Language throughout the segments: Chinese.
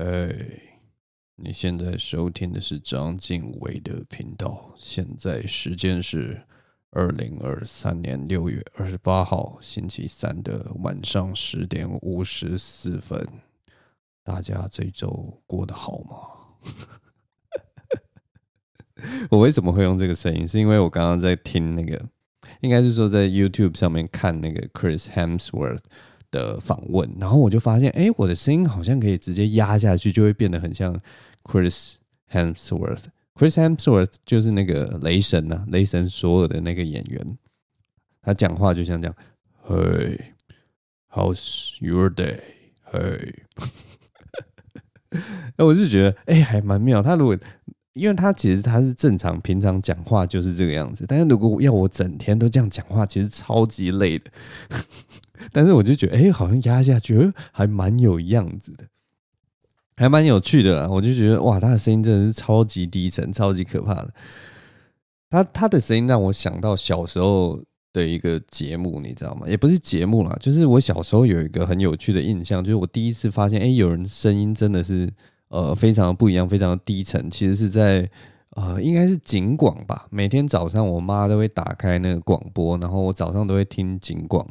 哎，你现在收听的是张敬伟的频道。现在时间是二零二三年六月二十八号星期三的晚上十点五十四分。大家这周过得好吗？我为什么会用这个声音？是因为我刚刚在听那个，应该是说在 YouTube 上面看那个 Chris Hemsworth。的访问，然后我就发现，哎，我的声音好像可以直接压下去，就会变得很像 Chris Hemsworth。Chris Hemsworth 就是那个雷神呐、啊，雷神索尔的那个演员，他讲话就像这样：“Hey, how's your day? Hey。”那，我就觉得，哎，还蛮妙。他如果，因为他其实他是正常平常讲话就是这个样子，但是如果要我整天都这样讲话，其实超级累的。但是我就觉得，哎、好像压下去还蛮有样子的，还蛮有趣的啦。我就觉得，哇，他的声音真的是超级低沉，超级可怕的。他他的声音让我想到小时候的一个节目，你知道吗？也不是节目啦，就是我小时候有一个很有趣的印象，就是我第一次发现，哎、有人声音真的是呃非常不一样，非常的低沉。其实是在呃应该是警广吧。每天早上我妈都会打开那个广播，然后我早上都会听警广。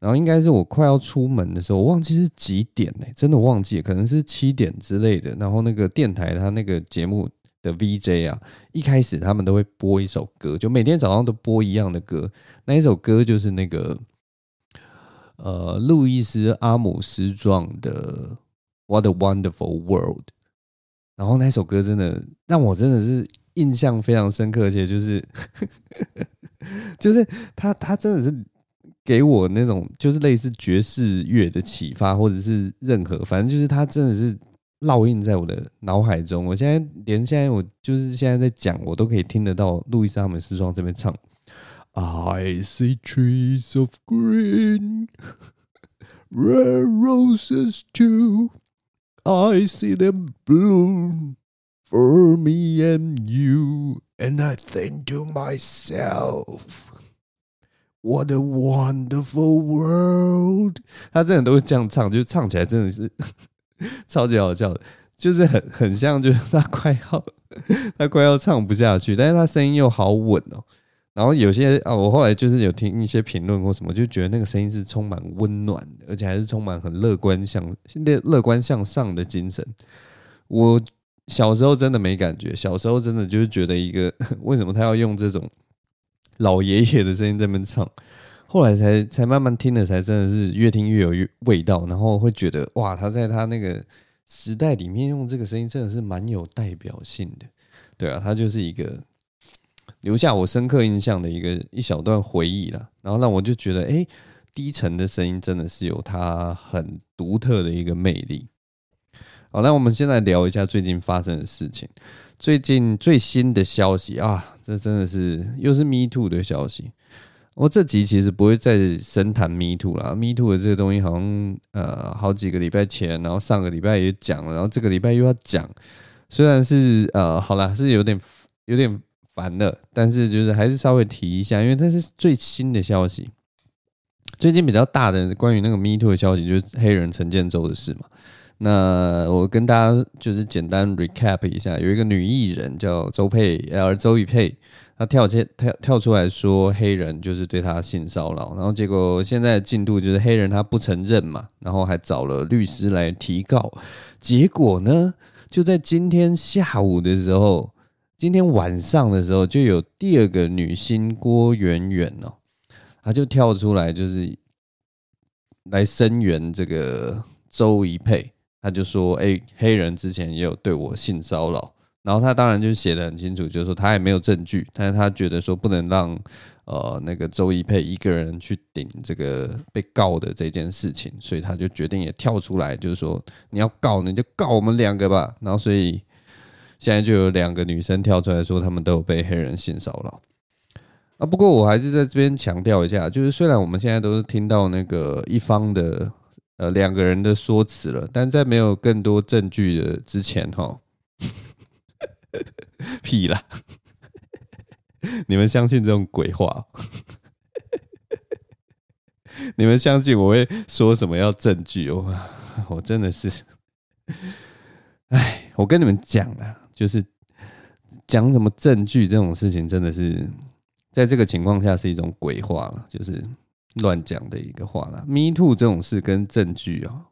然后应该是我快要出门的时候，我忘记是几点呢？真的忘记，可能是七点之类的。然后那个电台它那个节目的 VJ 啊，一开始他们都会播一首歌，就每天早上都播一样的歌。那一首歌就是那个呃，路易斯阿姆斯壮的《What a Wonderful World》。然后那首歌真的让我真的是印象非常深刻，而且就是 就是他他真的是。给我那种就是类似爵士乐的启发，或者是任何，反正就是他真的是烙印在我的脑海中。我现在连现在我就是现在在讲，我都可以听得到路易斯·阿姆斯壮这边唱。I see trees of green, rare roses too. I see them bloom for me and you, and I think to myself. What a wonderful world！他真的都会这样唱，就是唱起来真的是超级好笑的，就是很很像，就是他快要他快要唱不下去，但是他声音又好稳哦。然后有些啊，我后来就是有听一些评论或什么，就觉得那个声音是充满温暖的，而且还是充满很乐观向现在乐观向上的精神。我小时候真的没感觉，小时候真的就是觉得一个 为什么他要用这种。老爷爷的声音在那边唱，后来才才慢慢听的，才真的是越听越有味道，然后会觉得哇，他在他那个时代里面用这个声音真的是蛮有代表性的，对啊，他就是一个留下我深刻印象的一个一小段回忆了，然后让我就觉得，哎，低沉的声音真的是有它很独特的一个魅力。好，那我们先来聊一下最近发生的事情。最近最新的消息啊，这真的是又是 Me Too 的消息。我这集其实不会再深谈 Me Too 啦，Me Too 的这个东西好像呃好几个礼拜前，然后上个礼拜也讲了，然后这个礼拜又要讲。虽然是呃好啦，是有点有点烦了，但是就是还是稍微提一下，因为它是最新的消息。最近比较大的关于那个 Me Too 的消息，就是黑人陈建州的事嘛。那我跟大家就是简单 recap 一下，有一个女艺人叫周佩，呃，周雨佩，她跳跳跳跳出来说黑人就是对她性骚扰，然后结果现在进度就是黑人她不承认嘛，然后还找了律师来提告，结果呢，就在今天下午的时候，今天晚上的时候，就有第二个女星郭圆圆哦，她就跳出来就是来声援这个周一佩。他就说：“哎、黑人之前也有对我性骚扰，然后他当然就写得很清楚，就是说他也没有证据，但是他觉得说不能让呃那个周一佩一个人去顶这个被告的这件事情，所以他就决定也跳出来，就是说你要告你就告我们两个吧。然后所以现在就有两个女生跳出来说，他们都有被黑人性骚扰。啊，不过我还是在这边强调一下，就是虽然我们现在都是听到那个一方的。”呃，两个人的说辞了，但在没有更多证据的之前，哈，屁啦！你们相信这种鬼话？你们相信我会说什么要证据？我我真的是，我跟你们讲了，就是讲什么证据这种事情，真的是在这个情况下是一种鬼话了，就是乱讲的一个话了。Me too 这种事跟证据啊，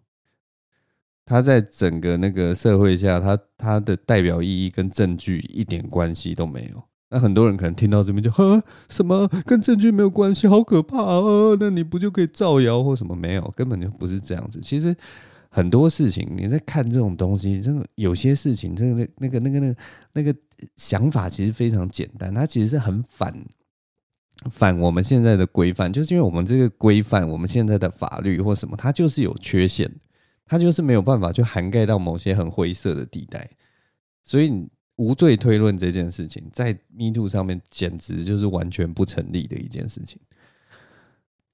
它在整个那个社会下，它它的代表意义跟证据一点关系都没有。那很多人可能听到这边就呵，什么跟证据没有关系，好可怕啊！那你不就可以造谣或什么？没有，根本就不是这样子。其实很多事情你在看这种东西，真的有些事情，这个那那个那个那个那个想法其实非常简单，它其实是很反反我们现在的规范，就是因为我们这个规范，我们现在的法律或什么，它就是有缺陷，它就是没有办法去涵盖到某些很灰色的地带，所以。无罪推论这件事情，在 MeToo 上面简直就是完全不成立的一件事情。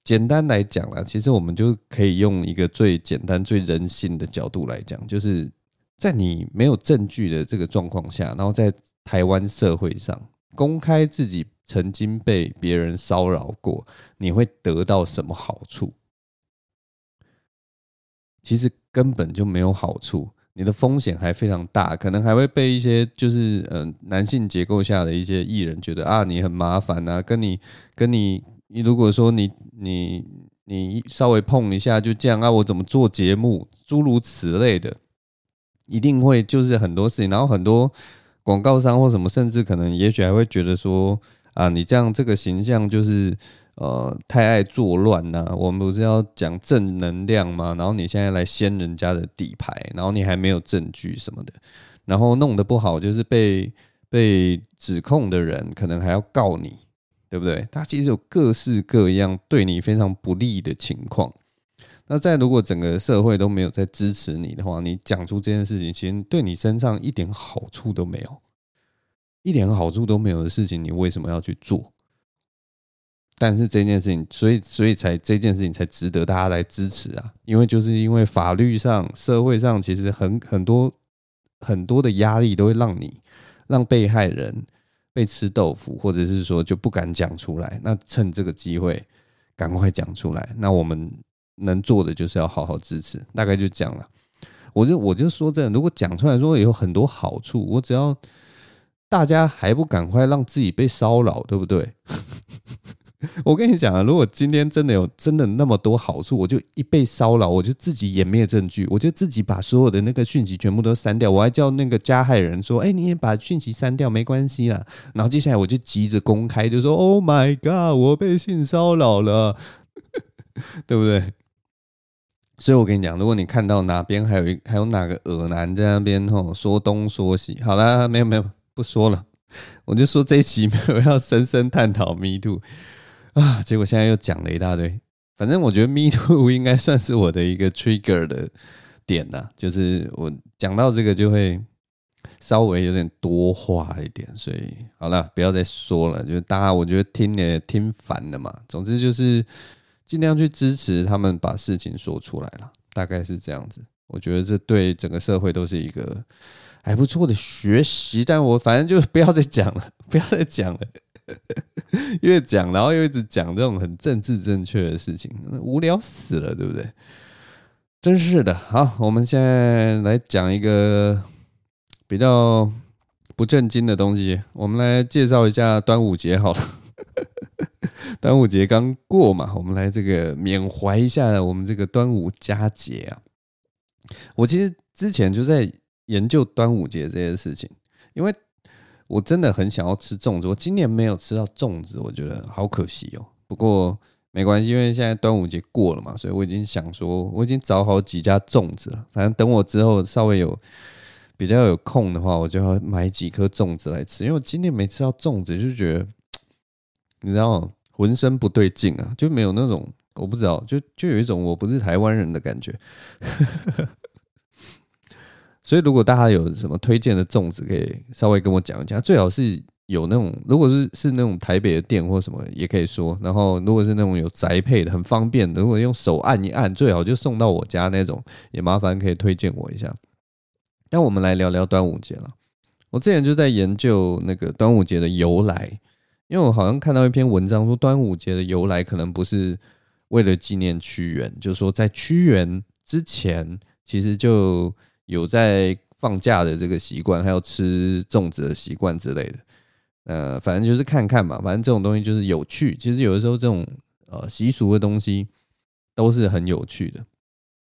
简单来讲啦，其实我们就可以用一个最简单、最人性的角度来讲，就是在你没有证据的这个状况下，然后在台湾社会上公开自己曾经被别人骚扰过，你会得到什么好处？其实根本就没有好处。你的风险还非常大，可能还会被一些就是嗯、男性结构下的一些艺人觉得啊，你很麻烦啊，跟你跟你你如果说你你你稍微碰一下就这样啊，我怎么做节目诸如此类的，一定会就是很多事情，然后很多广告商或什么，甚至可能也许还会觉得说啊，你这样这个形象就是。呃，太爱作乱呐、我们不是要讲正能量吗？然后你现在来掀人家的底牌，然后你还没有证据什么的，然后弄得不好，就是被被指控的人可能还要告你，对不对？他其实有各式各样对你非常不利的情况。那在如果整个社会都没有在支持你的话，你讲出这件事情，其实对你身上一点好处都没有，一点好处都没有的事情，你为什么要去做？但是这件事情，所以所以才这件事情才值得大家来支持啊！因为就是因为法律上、社会上，其实很很多很多的压力都会让你让被害人被吃豆腐，或者是说就不敢讲出来。那趁这个机会赶快讲出来。那我们能做的就是要好好支持。大概就讲了，我就我就说这样，如果讲出来说有很多好处，我只要大家还不赶快让自己被骚扰，对不对？我跟你讲啊，如果今天真的有真的那么多好处，我就一被骚扰，我就自己湮灭证据，我就自己把所有的那个讯息全部都删掉，我还叫那个加害人说：“哎，你也把讯息删掉，没关系啦。”然后接下来我就急着公开，就说：“Oh my god，我被性骚扰了，对不对？”所以我跟你讲，如果你看到哪边还有一还有哪个恶男在那边吼说东说西，好了，没有没有不说了，我就说这一期没有要深深探讨 Me Too。啊！结果现在又讲了一大堆，反正我觉得 Me Too 应该算是我的一个 trigger 的点呐，就是我讲到这个就会稍微有点多话一点，所以好了，不要再说了，就是大家我觉得听也听烦了嘛。总之就是尽量去支持他们把事情说出来了，大概是这样子。我觉得这对整个社会都是一个还不错的学习，但我反正就不要再讲了，不要再讲了。越讲，然后又一直讲这种很政治正确的事情，无聊死了，对不对？真是的。好，我们现在来讲一个比较不正经的东西。我们来介绍一下端午节好了。端午节刚过嘛，我们来这个缅怀一下我们这个端午佳节啊。我其实之前就在研究端午节这件事情，因为。我真的很想要吃粽子，我今年没有吃到粽子，我觉得好可惜哦。不过没关系，因为现在端午节过了嘛，所以我已经想说，我已经找好几家粽子了。反正等我之后稍微有比较有空的话，我就要买几颗粽子来吃。因为我今年没吃到粽子，就觉得 你知道，浑身不对劲啊，就没有那种我不知道，就就有一种我不是台湾人的感觉。所以，如果大家有什么推荐的粽子，可以稍微跟我讲一下。最好是有那种，如果是是那种台北的店或什么，也可以说。然后，如果是那种有宅配的，很方便的，如果用手按一按，最好就送到我家那种，也麻烦可以推荐我一下。那我们来聊聊端午节了。我之前就在研究那个端午节的由来，因为我好像看到一篇文章说，端午节的由来可能不是为了纪念屈原，就是说在屈原之前，其实就。有在放假的这个习惯，还有吃粽子的习惯之类的。呃，反正就是看看嘛，反正这种东西就是有趣。其实有的时候这种呃习俗的东西都是很有趣的。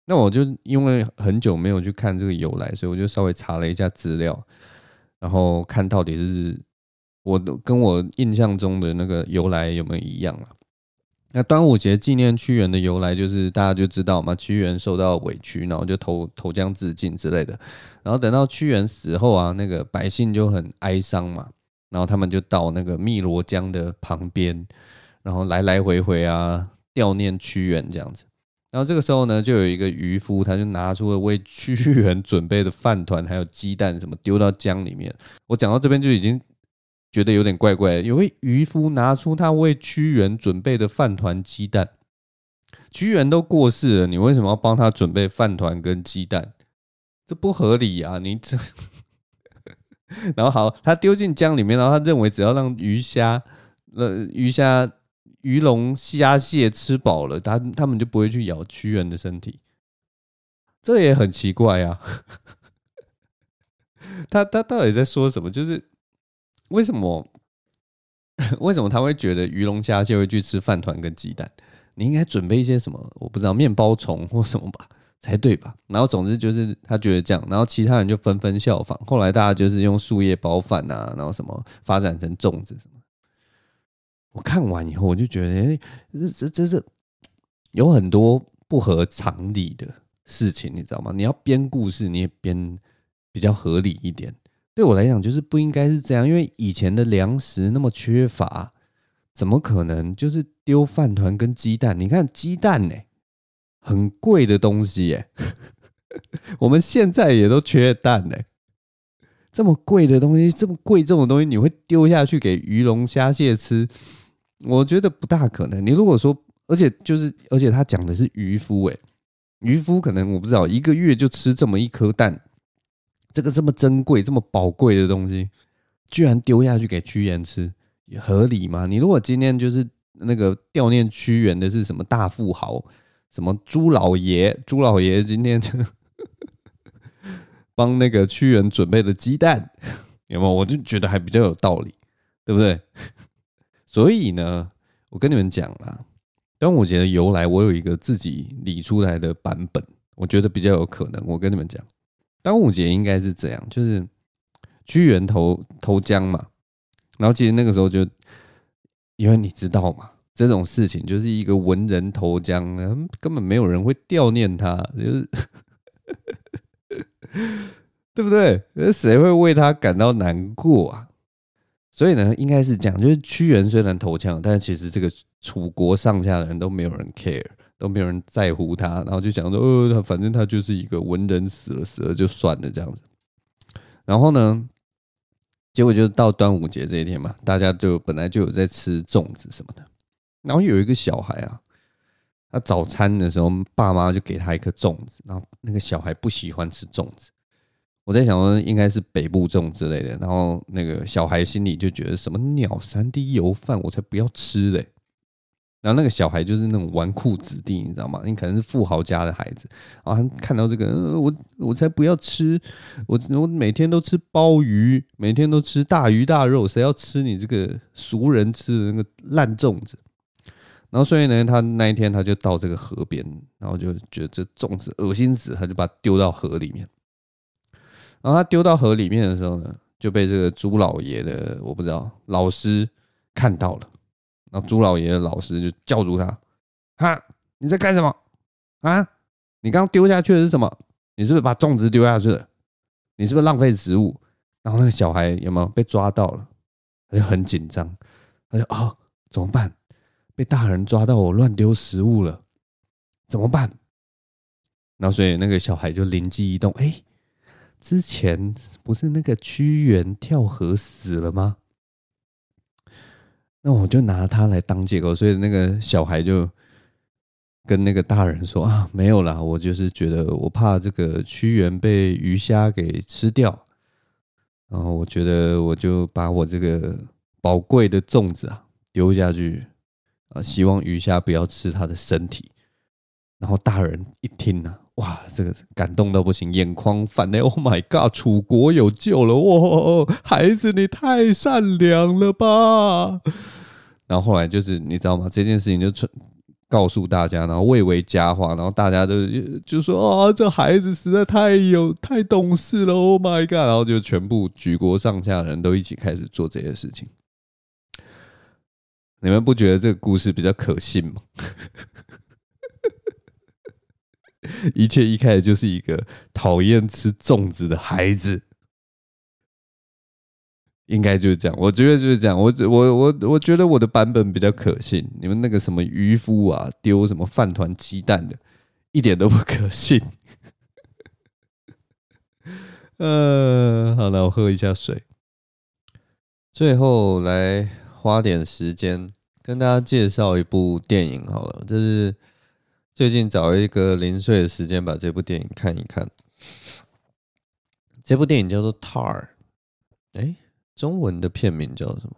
那我就因为很久没有去看这个由来，所以我就稍微查了一下资料，然后看到底是我跟我印象中的那个由来有没有一样啊？那端午节纪念屈原的由来，就是大家就知道嘛，屈原受到委屈，然后就投投江自尽之类的。然后等到屈原死后啊，那个百姓就很哀伤嘛。然后他们就到那个汨罗江的旁边，然后来来回回啊悼念屈原这样子。然后这个时候呢，就有一个渔夫，他就拿出了为屈原准备的饭团，还有鸡蛋什么丢到江里面。我讲到这边就已经觉得有点怪怪。有位渔夫拿出他为屈原准备的饭团、鸡蛋，屈原都过世了，你为什么要帮他准备饭团跟鸡蛋？这不合理啊！你这。然后好，他丢进江里面，然后他认为只要让鱼虾、呃鱼虾、鱼龙虾蟹吃饱了，他他们就不会去咬屈原的身体。这也很奇怪啊！他他到底在说什么？就是为什么 为什么他会觉得鱼龙虾蟹会去吃饭团跟鸡蛋？你应该准备一些什么？我不知道，面包虫或什么吧。才对吧？然后总之就是他觉得这样，然后其他人就纷纷效仿。后来大家就是用树叶包饭啊，然后什么发展成粽子什么。我看完以后，我就觉得，哎，这这这是有很多不合常理的事情，你知道吗？你要编故事，你也编比较合理一点。对我来讲，就是不应该是这样，因为以前的粮食那么缺乏，怎么可能就是丢饭团跟鸡蛋？你看鸡蛋呢？很贵的东西耶，我们现在也都缺蛋呢。这么贵的东西，这么贵这种东西，你会丢下去给鱼龙虾蟹吃？我觉得不大可能。你如果说，而且就是，而且他讲的是渔夫，诶，渔夫可能我不知道，一个月就吃这么一颗蛋，这个这么珍贵、这么宝贵的东西，居然丢下去给屈原吃，合理吗？你如果今天就是那个悼念屈原的是什么大富豪？什么朱老爷？朱老爷今天就 帮那个屈原准备的鸡蛋，有没有？我就觉得还比较有道理，对不对？所以呢，我跟你们讲啦，端午节的由来，我有一个自己理出来的版本，我觉得比较有可能。我跟你们讲，端午节应该是这样，就是屈原投投江嘛，然后其实那个时候就，因为你知道嘛。这种事情就是一个文人投江，根本没有人会悼念他，就是 对不对？谁会为他感到难过啊？所以呢，应该是讲，就是屈原虽然投江，但其实这个楚国上下的人都没有人 care，都没有人在乎他，然后就想说，呃，反正他就是一个文人死了，死了就算了这样子。然后呢，结果就到端午节这一天嘛，大家就本来就有在吃粽子什么的。然后有一个小孩啊，他早餐的时候，爸妈就给他一颗粽子。然后那个小孩不喜欢吃粽子，我在想说应该是北部粽之类的。然后那个小孩心里就觉得什么鸟三滴油饭，我才不要吃嘞。然后那个小孩就是那种纨绔子弟，你知道吗？你可能是富豪家的孩子，然后他看到这个，我我才不要吃，我我每天都吃鲍鱼，每天都吃大鱼大肉，谁要吃你这个俗人吃的那个烂粽子？然后所以呢，他那一天他就到这个河边，然后就觉得这粽子恶心死，他就把它丢到河里面。然后他丢到河里面的时候呢，就被这个朱老爷的我不知道老师看到了。然后朱老爷的老师就叫住他：“哈，你在干什么？啊，你刚丢下去的是什么？你是不是把粽子丢下去了？你是不是浪费食物？”然后那个小孩有没有被抓到了？他就很紧张，他就啊，怎么办？被大人抓到我乱丢食物了，怎么办？然后所以那个小孩就灵机一动，哎，之前不是那个屈原跳河死了吗？那我就拿他来当借口，所以那个小孩就跟那个大人说啊，没有啦，我就是觉得我怕这个屈原被鱼虾给吃掉，然后我觉得我就把我这个宝贵的粽子啊丢下去。啊，希望鱼虾不要吃他的身体。然后大人一听呢，哇，这个感动到不行，眼眶泛泪。Oh my god，楚国有救了！哇，孩子你太善良了吧！然后后来就是你知道吗？这件事情就传告诉大家，然后蔚为佳话，然后大家都就说啊，这孩子实在太有太懂事了。Oh my god，然后就全部举国上下的人都一起开始做这些事情。你们不觉得这个故事比较可信吗？一切一开始就是一个讨厌吃粽子的孩子，应该就是这样。我觉得就是这样。我我我我觉得我的版本比较可信。你们那个什么渔夫啊，丢什么饭团鸡蛋的，一点都不可信。呃，好了，我喝一下水。最后来。花点时间跟大家介绍一部电影好了，就是最近找一个零碎的时间把这部电影看一看。这部电影叫做《Tar》，哎，中文的片名叫什么？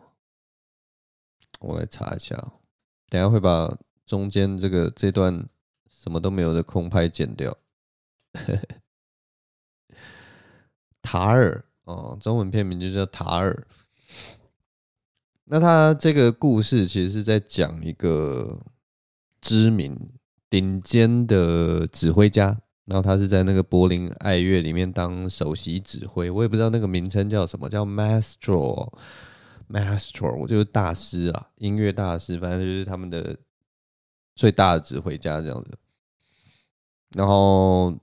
我来查一下，等下会把中间这个这段什么都没有的空拍剪掉。塔尔哦，中文片名就叫塔尔。那他这个故事其实是在讲一个知名顶尖的指挥家，然后他是在那个柏林爱乐里面当首席指挥，我也不知道那个名称叫什么，叫 master，master，我就是大师啊，音乐大师，反正就是他们的最大的指挥家这样子。然后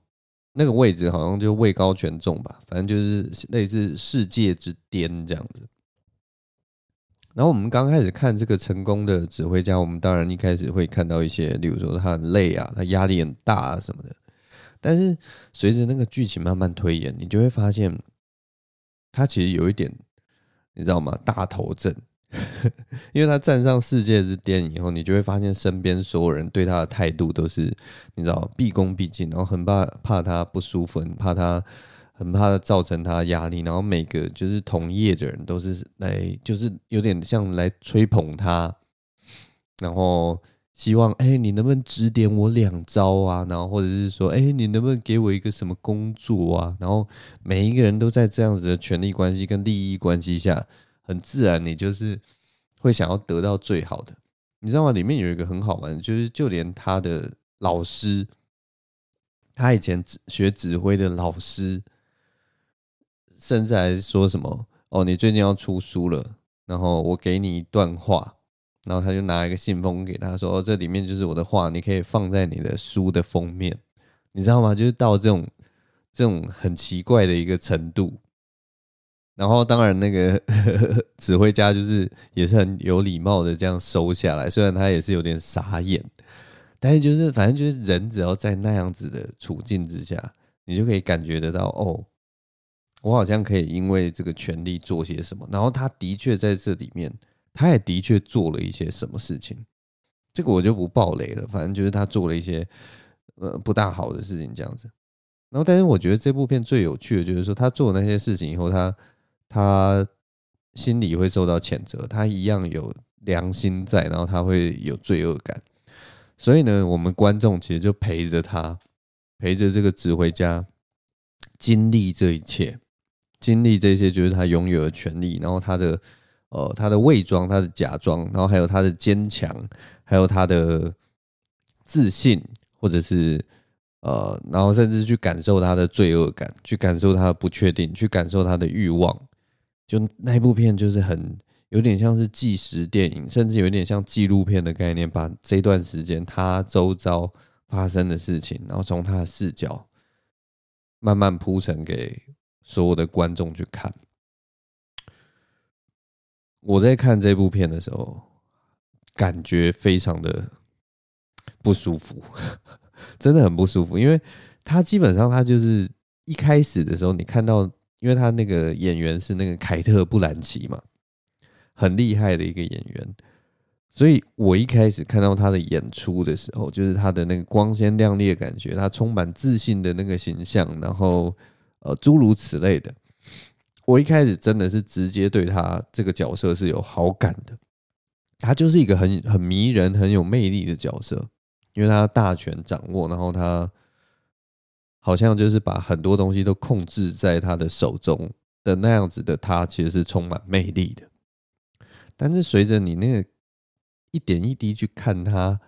那个位置好像就位高权重吧，反正就是类似世界之巅这样子。然后我们刚开始看这个成功的指挥家，我们当然一开始会看到一些，例如说他很累啊，他压力很大啊什么的。但是随着那个剧情慢慢推演，你就会发现他其实有一点，你知道吗？大头症，因为他站上世界之巅以后，你就会发现身边所有人对他的态度都是，你知道，毕恭毕敬，然后很怕怕他不舒服，很怕他。很怕造成他压力，然后每个就是同业的人都是来，就是有点像来吹捧他，然后希望哎、你能不能指点我两招啊？然后或者是说，哎、你能不能给我一个什么工作啊？然后每一个人都在这样子的权力关系跟利益关系下，很自然，你就是会想要得到最好的，你知道吗？里面有一个很好玩，就是就连他的老师，他以前学指挥的老师。甚至还说什么哦，你最近要出书了，然后我给你一段话，然后他就拿一个信封给他说，哦，这里面就是我的话，你可以放在你的书的封面，你知道吗？就是到这种这种很奇怪的一个程度。然后当然那个呵 呵指挥家就是也是很有礼貌的这样收下来，虽然他也是有点傻眼，但是就是反正就是人只要在那样子的处境之下，你就可以感觉得到哦。我好像可以因为这个权力做些什么，然后他的确在这里面，他也的确做了一些什么事情，这个我就不爆雷了。反正就是他做了一些呃不大好的事情这样子。然后，但是我觉得这部片最有趣的就是说，他做那些事情以后，他他心里会受到谴责，他一样有良心在，然后他会有罪恶感。所以呢，我们观众其实就陪着他，陪着这个指挥家经历这一切。经历这些就是他拥有的权利，然后他的呃他的伪装、他的假装，然后还有他的坚强，还有他的自信，或者是呃，然后甚至去感受他的罪恶感，去感受他的不确定，去感受他的欲望。就那部片就是很有点像是纪实电影，甚至有点像纪录片的概念，把这段时间他周遭发生的事情，然后从他的视角慢慢铺陈给。所有的观众去看，我在看这部片的时候，感觉非常的不舒服，真的很不舒服。因为他基本上他就是一开始的时候，你看到，因为他那个演员是那个凯特·布兰奇嘛，很厉害的一个演员，所以我一开始看到他的演出的时候，就是他的那个光鲜亮丽的感觉，他充满自信的那个形象，然后。呃，诸如此类的，我一开始真的是直接对他这个角色是有好感的。他就是一个很很迷人、很有魅力的角色，因为他大权掌握，然后他好像就是把很多东西都控制在他的手中的那样子的他，其实是充满魅力的。但是随着你那个一点一滴去看他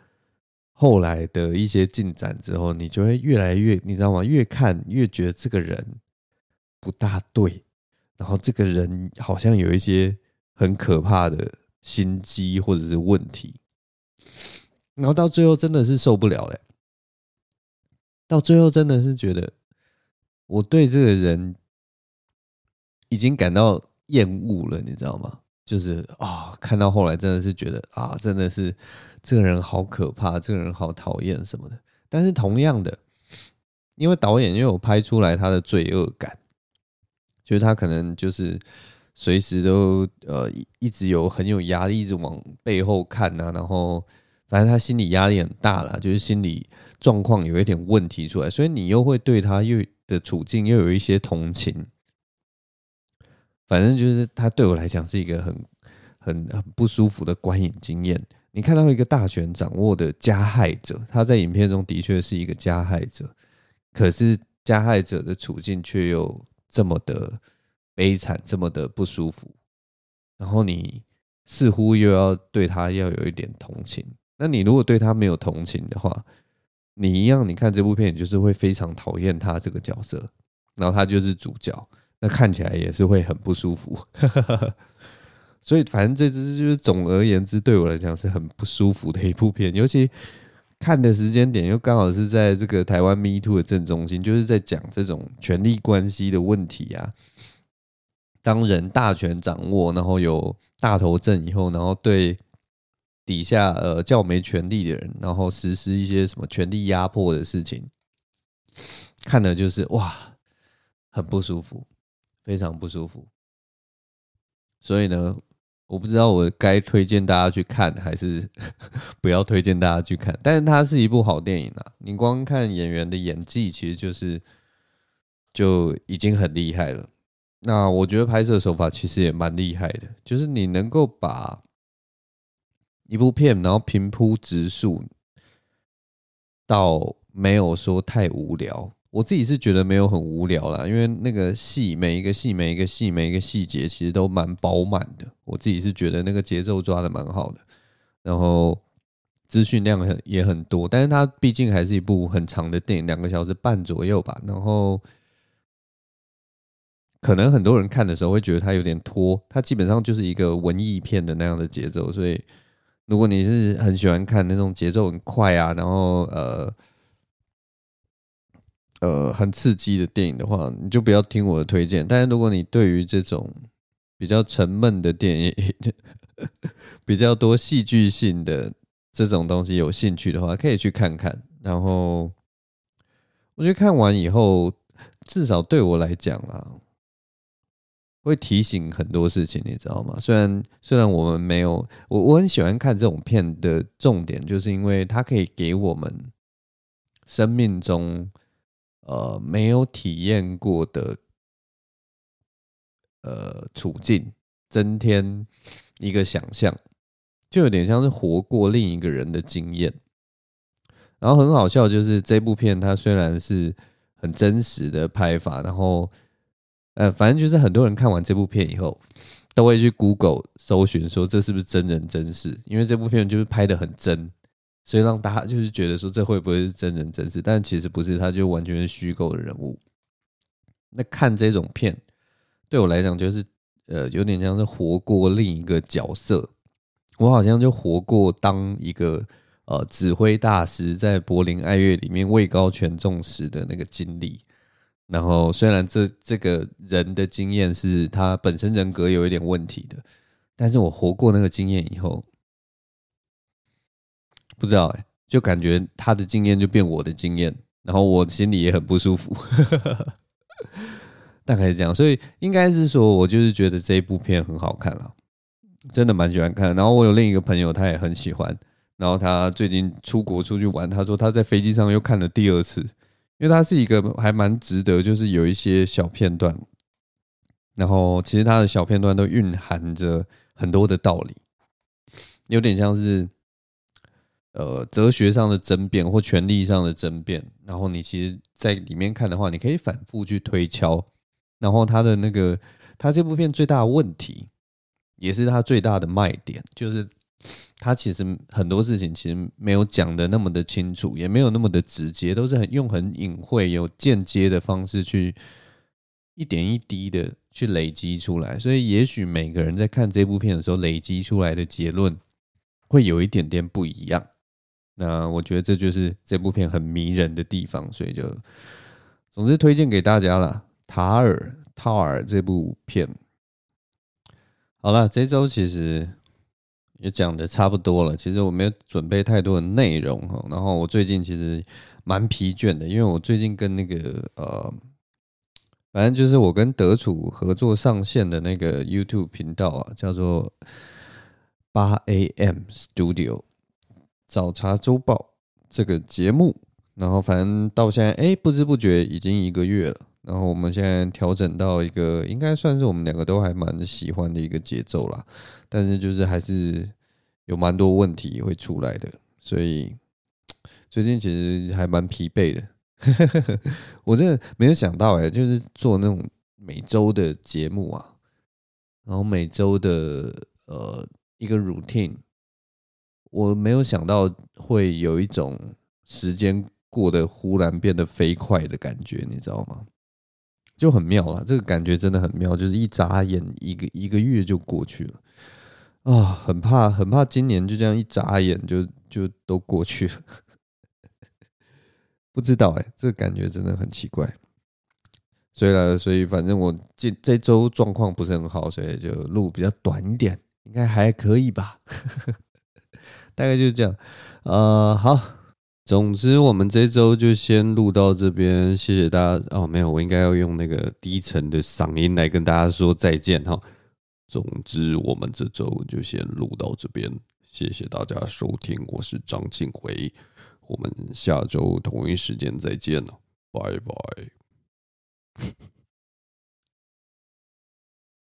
后来的一些进展之后，你就会越来越，你知道吗？越看越觉得这个人不大对，然后这个人好像有一些很可怕的心机或者是问题，然后到最后真的是受不了了。到最后真的是觉得我对这个人已经感到厌恶了，你知道吗？就是啊、看到后来真的是觉得啊，真的是这个人好可怕，这个人好讨厌什么的。但是同样的，因为导演又有拍出来他的罪恶感，就是他可能就是随时都呃一直有很有压力，一直往背后看呐、啊，然后反正他心理压力很大啦，就是心理。状况有一点问题出来，所以你又会对他又的处境又有一些同情。反正就是他对我来讲是一个很很很不舒服的观影经验。你看到一个大权掌握的加害者，他在影片中的确是一个加害者，可是加害者的处境却又这么的悲惨，这么的不舒服。然后你似乎又要对他要有一点同情。那你如果对他没有同情的话，你一样，你看这部片，你就是会非常讨厌他这个角色，然后他就是主角，那看起来也是会很不舒服。所以，反正这只就是总而言之，对我来讲是很不舒服的一部片。尤其看的时间点又刚好是在这个台湾 Me Too 的正中心，就是在讲这种权力关系的问题啊。当人大权掌握，然后有大头症以后，然后对。底下呃较没权力的人，然后实施一些什么权力压迫的事情，看的就是哇，很不舒服，非常不舒服。所以呢，我不知道我该推荐大家去看，还是 不要推荐大家去看。但是它是一部好电影啊，你光看演员的演技，其实就是就已经很厉害了。那我觉得拍摄手法其实也蛮厉害的，就是你能够把。一部片，然后平铺直述，到没有说太无聊。我自己是觉得没有很无聊啦，因为那个戏，每一个戏，每一个戏，每一个细节，其实都蛮饱满的。我自己是觉得那个节奏抓得蛮好的，然后资讯量很也很多。但是它毕竟还是一部很长的电影，两个小时半左右吧。然后可能很多人看的时候会觉得它有点拖，它基本上就是一个文艺片的那样的节奏，所以。如果你是很喜欢看那种节奏很快啊，然后呃呃很刺激的电影的话，你就不要听我的推荐。但是如果你对于这种 比较沉闷的电影，比较多戏剧性的这种东西有兴趣的话，可以去看看。然后我觉得看完以后，至少对我来讲啊。会提醒很多事情，你知道吗？虽然虽然我们没有，我我很喜欢看这种片的重点，就是因为它可以给我们生命中呃没有体验过的呃处境，增添一个想象，就有点像是活过另一个人的经验。然后很好笑，就是这部片它虽然是很真实的拍法，然后。呃，反正就是很多人看完这部片以后，都会去 Google 搜寻说，这是不是真人真事？因为这部片就是拍的很真，所以让大家就是觉得说，这会不会是真人真事？但其实不是，他就完全是虚构的人物。那看这种片对我来讲就是呃有点像是活过另一个角色，我好像就活过当一个呃指挥大师在柏林爱乐里面位高权重时的那个经历。然后，虽然这这个人的经验是他本身人格有一点问题的，但是我活过那个经验以后，不知道哎，就感觉他的经验就变我的经验，然后我心里也很不舒服，大概是这样。所以应该是说，我就是觉得这一部片很好看了，真的蛮喜欢看。然后我有另一个朋友，他也很喜欢。然后他最近出国出去玩，他说他在飞机上又看了第二次。因为他是一个还蛮值得，就是有一些小片段，然后其实他的小片段都蕴含着很多的道理，有点像是呃哲学上的争辩或权力上的争辩，然后你其实在里面看的话，你可以反复去推敲。然后他的那个，他这部片最大的问题，也是他最大的卖点，就是他其实很多事情其实没有讲的那么的清楚，也没有那么的直接，都是很用很隐晦、有间接的方式去一点一滴的去累积出来。所以，也许每个人在看这部片的时候，累积出来的结论会有一点点不一样。那我觉得这就是这部片很迷人的地方，所以就总之推荐给大家了。塔尔塔尔这部片，好了，这周其实也讲的差不多了。其实我没有准备太多的内容哈。然后我最近其实蛮疲倦的，因为我最近跟那个呃，反正就是我跟德楚合作上线的那个 YouTube 频道啊，叫做八 AM Studio 早茶周报这个节目。然后反正到现在，哎，不知不觉已经一个月了。然后我们现在调整到一个应该算是我们两个都还蛮喜欢的一个节奏啦，但是就是还是有蛮多问题会出来的，所以最近其实还蛮疲惫的。我真的没有想到哎，就是做那种每周的节目啊，然后每周的呃一个 routine，我没有想到会有一种时间过得忽然变得飞快的感觉，你知道吗？就很妙了，这个感觉真的很妙，就是一眨眼，一个一个月就过去了啊！很怕，很怕今年就这样一眨眼就就都过去了。不知道哎，这个感觉真的很奇怪。所以呢，所以反正我这这周状况不是很好，所以就录比较短一点，应该还可以吧？大概就是这样。呃，好。总之，我们这周就先录到这边，谢谢大家。哦，没有，我应该要用那个低沉的嗓音来跟大家说再见哈。总之，我们这周就先录到这边，谢谢大家收听，我是张庆辉，我们下周同一时间再见了，拜拜。